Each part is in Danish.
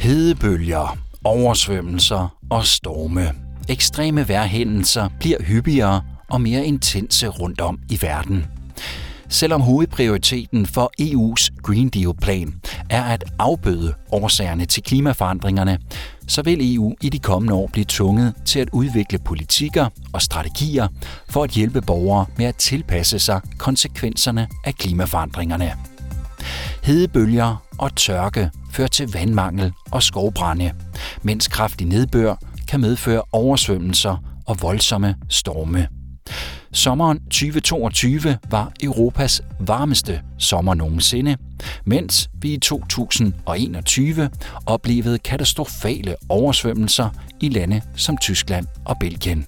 Hedebølger, oversvømmelser og storme. Ekstreme vejrhændelser bliver hyppigere og mere intense rundt om i verden. Selvom hovedprioriteten for EU's Green Deal-plan er at afbøde årsagerne til klimaforandringerne, så vil EU i de kommende år blive tvunget til at udvikle politikker og strategier for at hjælpe borgere med at tilpasse sig konsekvenserne af klimaforandringerne. Hedebølger og tørke fører til vandmangel og skovbrænde, mens kraftig nedbør kan medføre oversvømmelser og voldsomme storme. Sommeren 2022 var Europas varmeste sommer nogensinde, mens vi i 2021 oplevede katastrofale oversvømmelser i lande som Tyskland og Belgien.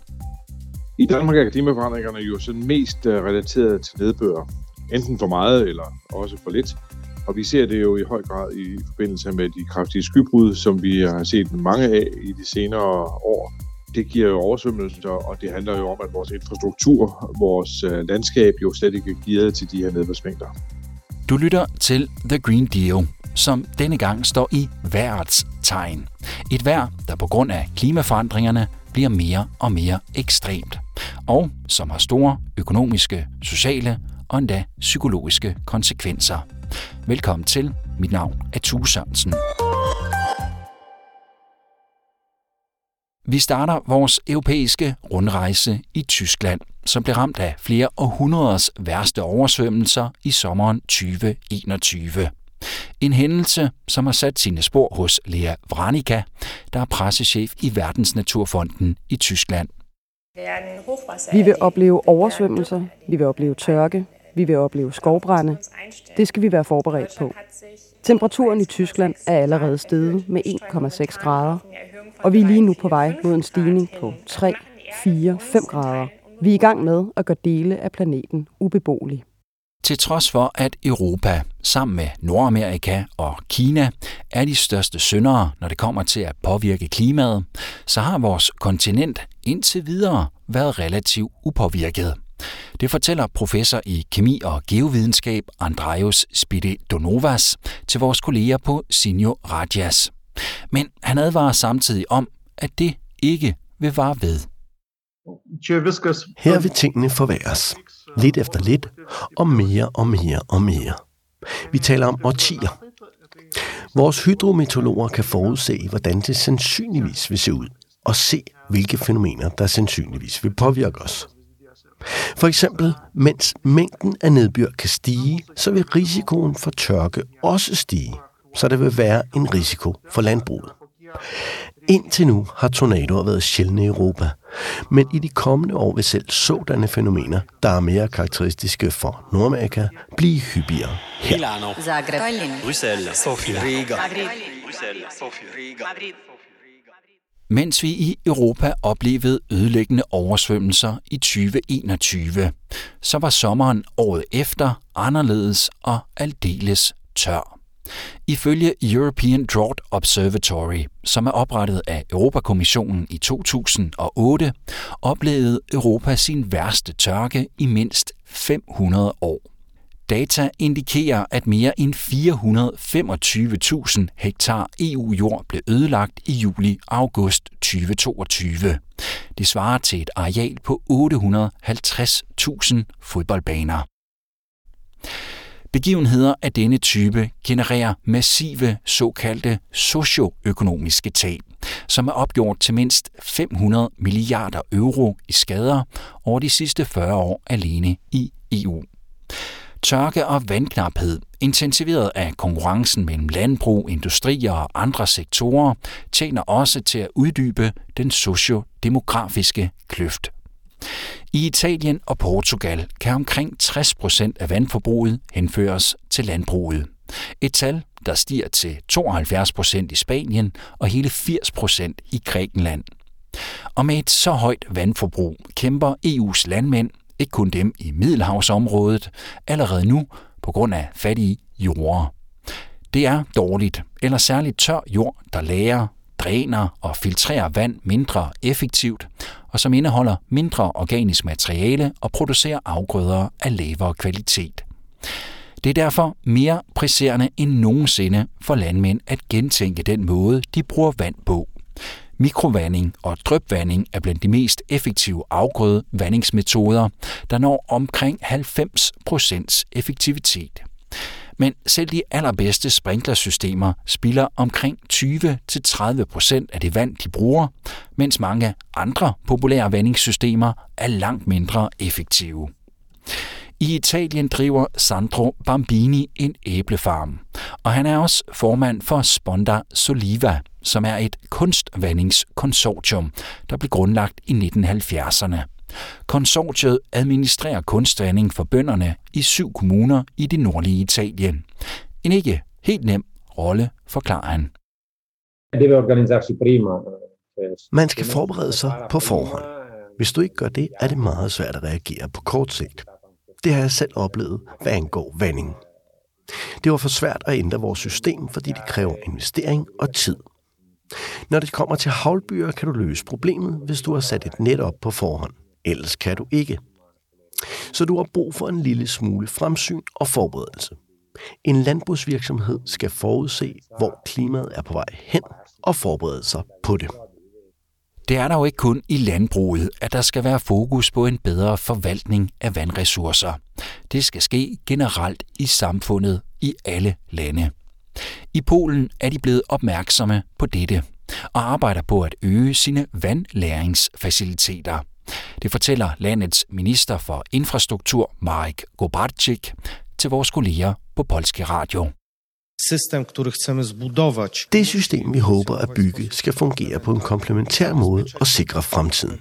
I Danmark er klimaforandringerne jo sådan mest øh, relateret til nedbør. Enten for meget eller også for lidt. Og vi ser det jo i høj grad i forbindelse med de kraftige skybrud, som vi har set mange af i de senere år. Det giver jo oversvømmelser, og det handler jo om, at vores infrastruktur, vores øh, landskab jo slet ikke er gearet til de her nedbørsmængder. Du lytter til The Green Deal, som denne gang står i vejrets tegn. Et vejr, der på grund af klimaforandringerne bliver mere og mere ekstremt, og som har store økonomiske, sociale og endda psykologiske konsekvenser. Velkommen til. Mit navn er Tue Sørensen. Vi starter vores europæiske rundrejse i Tyskland, som blev ramt af flere århundreders værste oversvømmelser i sommeren 2021. En hændelse, som har sat sine spor hos Lea Vranica, der er pressechef i Verdensnaturfonden i Tyskland. Vi vil opleve oversvømmelser, vi vil opleve tørke, vi vil opleve skovbrænde. Det skal vi være forberedt på. Temperaturen i Tyskland er allerede steget med 1,6 grader, og vi er lige nu på vej mod en stigning på 3, 4, 5 grader. Vi er i gang med at gøre dele af planeten ubeboelig. Til trods for, at Europa sammen med Nordamerika og Kina er de største syndere, når det kommer til at påvirke klimaet, så har vores kontinent indtil videre været relativt upåvirket. Det fortæller professor i kemi og geovidenskab Andreas Spiridonova til vores kolleger på Sinjo Radjas. Men han advarer samtidig om, at det ikke vil vare ved. Her vil tingene forværres. Lidt efter lidt, og mere og mere og mere. Vi taler om årtier. Vores hydrometeorologer kan forudse, hvordan det sandsynligvis vil se ud, og se, hvilke fænomener, der sandsynligvis vil påvirke os. For eksempel, mens mængden af nedbør kan stige, så vil risikoen for tørke også stige, så der vil være en risiko for landbruget. Indtil nu har tornadoer været sjældne i Europa, men i de kommende år vil selv sådanne fænomener, der er mere karakteristiske for Nordamerika, blive hyppigere her. Milano, Zagreb, Bruxelles, Sofia, Riga. Bruxelles, Sofia, Riga. Mens vi i Europa oplevede ødelæggende oversvømmelser i 2021, så var sommeren året efter anderledes og aldeles tør. Ifølge European Drought Observatory, som er oprettet af Europakommissionen i 2008, oplevede Europa sin værste tørke i mindst 500 år. Data indikerer, at mere end 425.000 hektar EU-jord blev ødelagt i juli-august 2022. Det svarer til et areal på 850.000 fodboldbaner. Begivenheder af denne type genererer massive såkaldte socioøkonomiske tab, som er opgjort til mindst 500 milliarder euro i skader over de sidste 40 år alene i EU. Tørke og vandknaphed, intensiveret af konkurrencen mellem landbrug, industrier og andre sektorer, tjener også til at uddybe den sociodemografiske kløft. I Italien og Portugal kan omkring 60 procent af vandforbruget henføres til landbruget. Et tal, der stiger til 72 procent i Spanien og hele 80 procent i Grækenland. Og med et så højt vandforbrug kæmper EU's landmænd ikke kun dem i Middelhavsområdet, allerede nu på grund af fattige jorder. Det er dårligt eller særligt tør jord, der lærer, dræner og filtrerer vand mindre effektivt, og som indeholder mindre organisk materiale og producerer afgrøder af lavere kvalitet. Det er derfor mere presserende end nogensinde for landmænd at gentænke den måde, de bruger vand på. Mikrovanding og drøbvanding er blandt de mest effektive afgrøde vandingsmetoder, der når omkring 90% effektivitet. Men selv de allerbedste sprinklersystemer spilder omkring 20-30% af det vand, de bruger, mens mange andre populære vandingssystemer er langt mindre effektive. I Italien driver Sandro Bambini en æblefarm, og han er også formand for Sponda Soliva, som er et kunstvandingskonsortium, der blev grundlagt i 1970'erne. Konsortiet administrerer kunstvanding for bønderne i syv kommuner i det nordlige Italien. En ikke helt nem rolle, forklarer han. Man skal forberede sig på forhånd. Hvis du ikke gør det, er det meget svært at reagere på kort sigt. Det har jeg selv oplevet, hvad angår vanding. Det var for svært at ændre vores system, fordi det kræver investering og tid. Når det kommer til havlbyer, kan du løse problemet, hvis du har sat et net op på forhånd. Ellers kan du ikke. Så du har brug for en lille smule fremsyn og forberedelse. En landbrugsvirksomhed skal forudse, hvor klimaet er på vej hen og forberede sig på det. Det er der jo ikke kun i landbruget, at der skal være fokus på en bedre forvaltning af vandressourcer. Det skal ske generelt i samfundet i alle lande. I Polen er de blevet opmærksomme på dette og arbejder på at øge sine vandlæringsfaciliteter. Det fortæller landets minister for infrastruktur, Marek Gobarczyk, til vores kolleger på Polski Radio. Det system, vi håber at bygge, skal fungere på en komplementær måde og sikre fremtiden.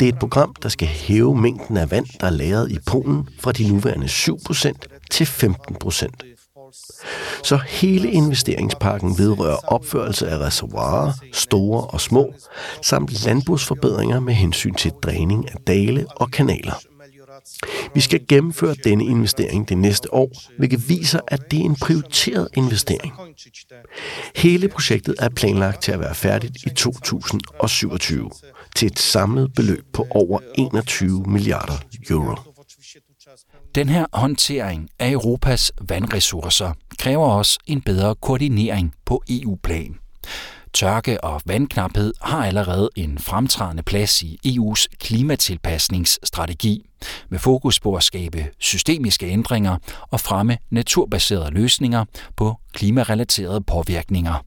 Det er et program, der skal hæve mængden af vand, der er lagret i Polen fra de nuværende 7% til 15%. Så hele investeringspakken vedrører opførelse af reservoirer, store og små, samt landbrugsforbedringer med hensyn til dræning af dale og kanaler. Vi skal gennemføre denne investering det næste år, hvilket viser, at det er en prioriteret investering. Hele projektet er planlagt til at være færdigt i 2027 til et samlet beløb på over 21 milliarder euro. Den her håndtering af Europas vandressourcer kræver også en bedre koordinering på EU-plan. Tørke og vandknaphed har allerede en fremtrædende plads i EU's klimatilpasningsstrategi, med fokus på at skabe systemiske ændringer og fremme naturbaserede løsninger på klimarelaterede påvirkninger.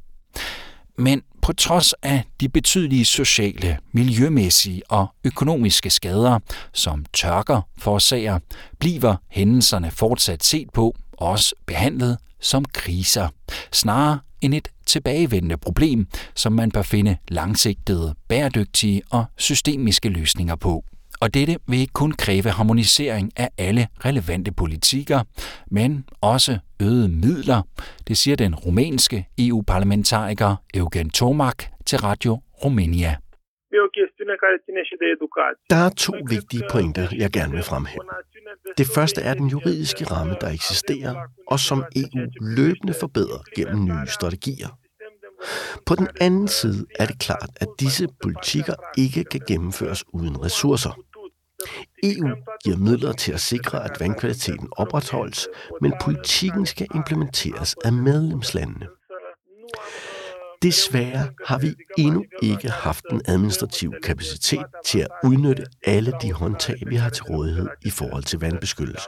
Men på trods af de betydelige sociale, miljømæssige og økonomiske skader, som tørker forårsager, bliver hændelserne fortsat set på og også behandlet som kriser, snarere end et tilbagevendende problem, som man bør finde langsigtede, bæredygtige og systemiske løsninger på. Og dette vil ikke kun kræve harmonisering af alle relevante politikker, men også øgede midler, det siger den rumænske EU-parlamentariker Eugen Tomac til Radio Romania. Der er to vigtige pointer, jeg gerne vil fremhæve. Det første er den juridiske ramme, der eksisterer, og som EU løbende forbedrer gennem nye strategier. På den anden side er det klart, at disse politikker ikke kan gennemføres uden ressourcer. EU giver midler til at sikre, at vandkvaliteten opretholdes, men politikken skal implementeres af medlemslandene. Desværre har vi endnu ikke haft den administrative kapacitet til at udnytte alle de håndtag, vi har til rådighed i forhold til vandbeskyttelse.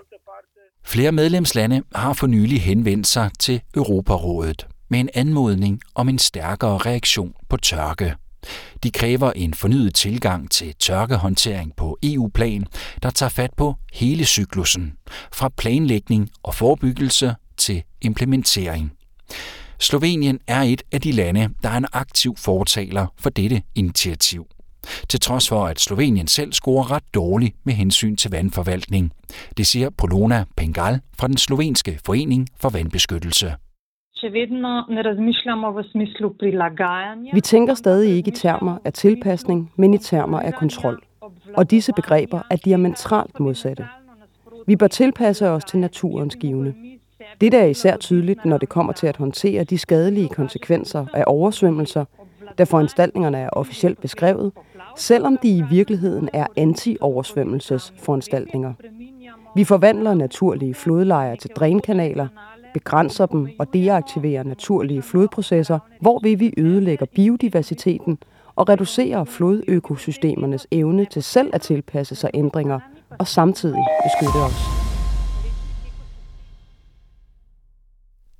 Flere medlemslande har for nylig henvendt sig til Europarådet med en anmodning om en stærkere reaktion på tørke. De kræver en fornyet tilgang til tørkehåndtering på EU-plan, der tager fat på hele cyklusen, fra planlægning og forebyggelse til implementering. Slovenien er et af de lande, der er en aktiv fortaler for dette initiativ. Til trods for, at Slovenien selv scorer ret dårligt med hensyn til vandforvaltning. Det siger Polona Pengal fra den slovenske forening for vandbeskyttelse. Vi tænker stadig ikke i termer af tilpasning, men i termer af kontrol. Og disse begreber er diametralt modsatte. Vi bør tilpasse os til naturens givende. Det er især tydeligt, når det kommer til at håndtere de skadelige konsekvenser af oversvømmelser, da foranstaltningerne er officielt beskrevet, selvom de i virkeligheden er anti-oversvømmelsesforanstaltninger. Vi forvandler naturlige flodlejer til drænkanaler, begrænser dem og deaktiverer naturlige flodprocesser, hvorved vi ødelægger biodiversiteten og reducerer flodøkosystemernes evne til selv at tilpasse sig ændringer og samtidig beskytte os.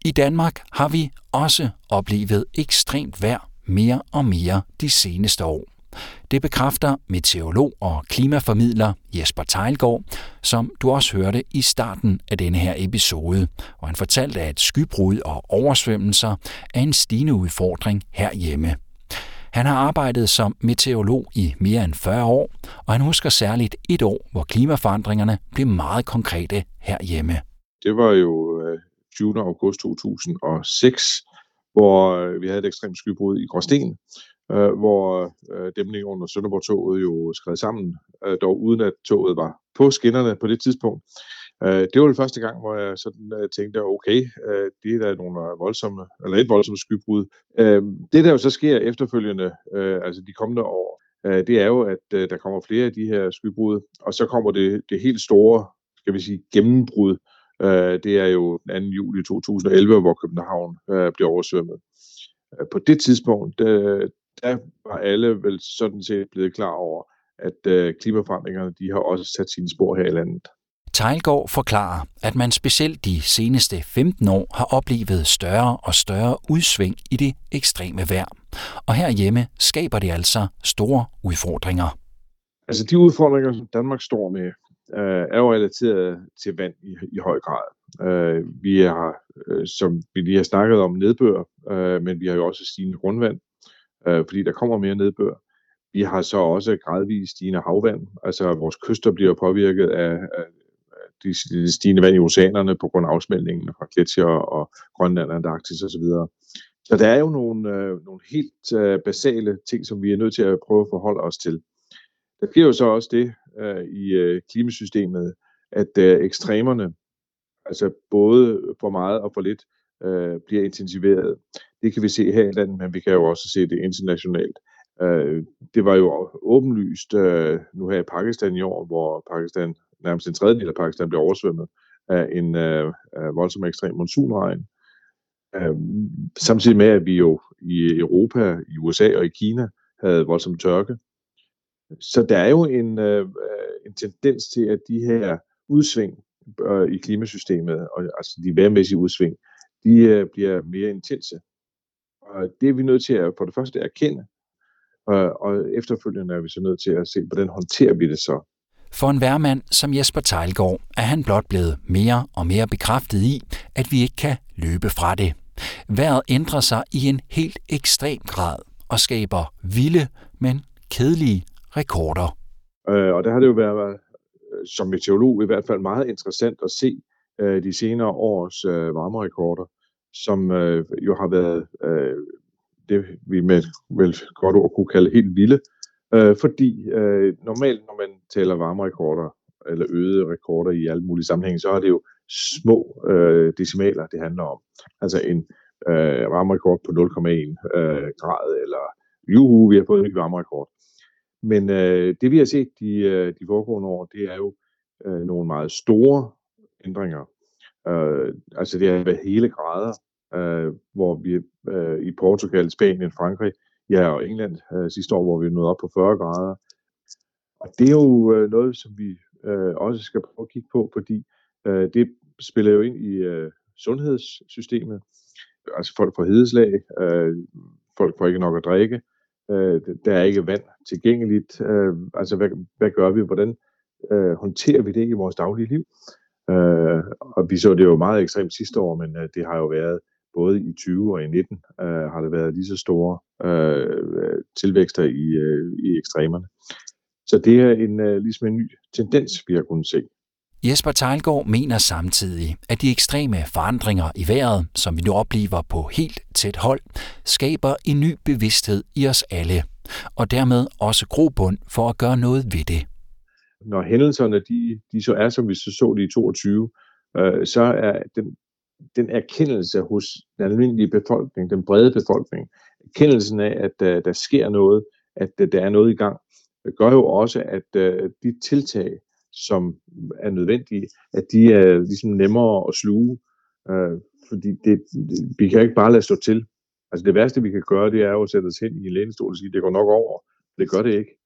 I Danmark har vi også oplevet ekstremt vejr mere og mere de seneste år. Det bekræfter meteorolog og klimaformidler Jesper Tejlgaard, som du også hørte i starten af denne her episode, hvor han fortalte, at skybrud og oversvømmelser er en stigende udfordring herhjemme. Han har arbejdet som meteorolog i mere end 40 år, og han husker særligt et år, hvor klimaforandringerne blev meget konkrete herhjemme. Det var jo øh, 20. August 2006, hvor øh, vi havde et ekstremt skybrud i Gråsten, øh, hvor øh, dæmningen under Sønderborg-toget jo skred sammen, øh, dog uden at toget var på skinnerne på det tidspunkt. Øh, det var det første gang, hvor jeg sådan øh, tænkte, okay, øh, det er da nogle øh, voldsomme, eller et voldsomt skybrud. Øh, det der jo så sker efterfølgende, øh, altså de kommende år, øh, det er jo, at øh, der kommer flere af de her skybrud, og så kommer det, det helt store, skal vi sige, gennembrud, øh, det er jo 2. juli 2011, hvor København øh, bliver oversvømmet. Øh, på det tidspunkt, øh, der var alle vel sådan set blevet klar over, at øh, klimaforandringerne de har også sat sine spor her i landet. Tejlgaard forklarer, at man specielt de seneste 15 år har oplevet større og større udsving i det ekstreme vejr. Og herhjemme skaber det altså store udfordringer. Altså de udfordringer, som Danmark står med, øh, er jo relateret til vand i, i høj grad. Øh, vi har, øh, som vi lige har snakket om, nedbør, øh, men vi har jo også stigende grundvand øh, fordi der kommer mere nedbør. Vi har så også gradvist stigende havvand, altså vores kyster bliver påvirket af, af de stigende vand i oceanerne på grund af afsmeltningen fra gletsjer og Grønland, Antarktis osv. Så, så der er jo nogle, øh, nogle helt øh, basale ting, som vi er nødt til at prøve at forholde os til. Der sker jo så også det øh, i øh, klimasystemet, at øh, ekstremerne, altså både for meget og for lidt, øh, bliver intensiveret. Det kan vi se her i landet, men vi kan jo også se det internationalt. Øh, det var jo åbenlyst øh, nu her i Pakistan i år, hvor Pakistan, nærmest en tredjedel af Pakistan blev oversvømmet af en øh, øh voldsom ekstrem monsunregn. Øh, samtidig med, at vi jo i Europa, i USA og i Kina havde voldsom tørke. Så der er jo en, øh, øh, en tendens til, at de her udsving øh, i klimasystemet, og, altså de værmæssige udsving, de øh, bliver mere intense. Og det er vi nødt til at for det første erkende, og, og efterfølgende er vi så nødt til at se, hvordan håndterer vi det så. For en værmand som Jesper Tejlgaard er han blot blevet mere og mere bekræftet i, at vi ikke kan løbe fra det. Vejret ændrer sig i en helt ekstrem grad og skaber vilde, men kedelige rekorder. Øh, og der har det jo været, som meteorolog i hvert fald, meget interessant at se øh, de senere års øh, varmerekorder som øh, jo har været øh, det, vi med vel godt ord kunne kalde helt vilde. Øh, fordi øh, normalt, når man taler varmerekorder, eller øgede rekorder i alle mulige sammenhænge, så er det jo små øh, decimaler, det handler om. Altså en øh, varmerekord på 0,1 øh, grad, eller juhu, vi har fået en ny varmerekord. Men øh, det vi har set de, øh, de foregående år, det er jo øh, nogle meget store ændringer. Øh, altså det har været hele grader øh, hvor vi øh, i Portugal, Spanien, Frankrig, ja og England øh, sidste år, hvor vi nåede op på 40 grader. Og det er jo øh, noget, som vi øh, også skal prøve at kigge på, fordi øh, det spiller jo ind i øh, sundhedssystemet. Altså folk får hedeslag, øh, folk får ikke nok at drikke, øh, der er ikke vand tilgængeligt. Øh, altså hvad, hvad gør vi? Hvordan øh, håndterer vi det i vores daglige liv? Øh, og vi så det jo meget ekstremt sidste år, men øh, det har jo været både i 20 og i 19 øh, har det været lige så store øh, tilvækster i, øh, i ekstremerne. Så det er en, øh, ligesom en ny tendens, vi har kunnet se. Jesper Tejlgaard mener samtidig, at de ekstreme forandringer i vejret, som vi nu oplever på helt tæt hold, skaber en ny bevidsthed i os alle, og dermed også grobund for at gøre noget ved det. Når hændelserne de, de så er, som vi så så det i 22, øh, så er den den erkendelse hos den almindelige befolkning, den brede befolkning, erkendelsen af, at uh, der sker noget, at uh, der er noget i gang, øh, gør jo også, at uh, de tiltag, som er nødvendige, at de er ligesom nemmere at sluge. Øh, fordi det, det, vi kan ikke bare lade stå til. Altså det værste, vi kan gøre, det er jo at sætte os hen i en lænestol og sige, det går nok over. Det gør det ikke.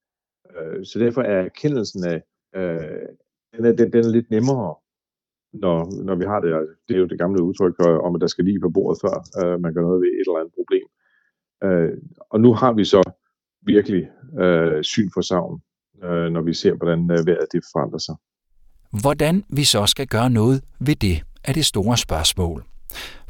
Øh, så derfor er erkendelsen af, øh, den, er, den, den er lidt nemmere, når, når vi har det. Det er jo det gamle udtryk øh, om, at der skal lige på bordet, før øh, man gør noget ved et eller andet problem. Øh, og nu har vi så virkelig øh, syn for savn, øh, når vi ser, hvordan øh, vejret det forandrer sig. Hvordan vi så skal gøre noget ved det, er det store spørgsmål.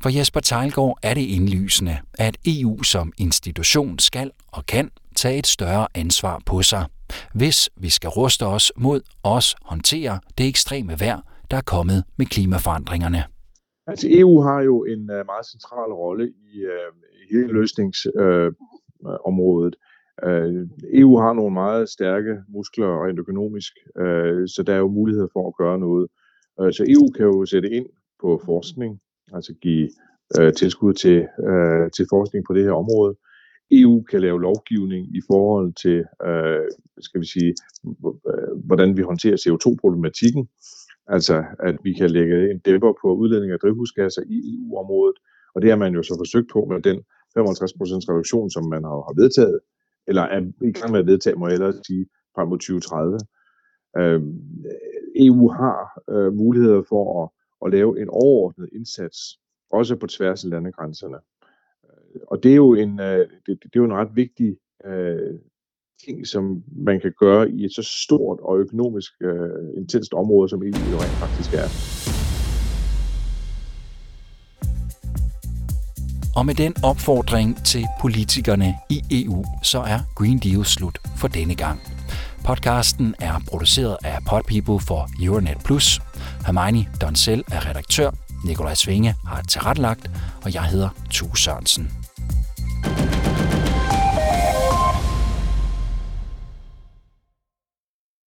For Jesper Tejlgaard er det indlysende, at EU som institution skal og kan tage et større ansvar på sig, hvis vi skal ruste os mod os håndtere det ekstreme vejr, der er kommet med klimaforandringerne. Altså EU har jo en uh, meget central rolle i uh, hele løsningsområdet. Øh, uh, uh, EU har nogle meget stærke muskler rent økonomisk, uh, så der er jo mulighed for at gøre noget. Uh, så EU kan jo sætte ind på forskning, altså give uh, tilskud til, uh, til forskning på det her område. EU kan lave lovgivning i forhold til, uh, skal vi sige, hvordan vi håndterer CO2-problematikken. Altså, at vi kan lægge en dæmper på udledning af drivhusgasser i EU-området. Og det har man jo så forsøgt på med den 55% reduktion, som man har vedtaget, eller er i gang med at vedtage, må jeg ellers sige, frem mod 2030. Øh, EU har øh, muligheder for at, at lave en overordnet indsats, også på tværs af landegrænserne. Øh, og det er jo en, øh, det, det er jo en ret vigtig øh, ting, som man kan gøre i et så stort og økonomisk øh, intenst område, som EU jo rent faktisk er. Og med den opfordring til politikerne i EU, så er Green Deal slut for denne gang. Podcasten er produceret af Podpeople for Euronet Plus. Hermione Donsel er redaktør, Nikolaj Svinge har tilrettelagt, og jeg hedder Tue Sørensen.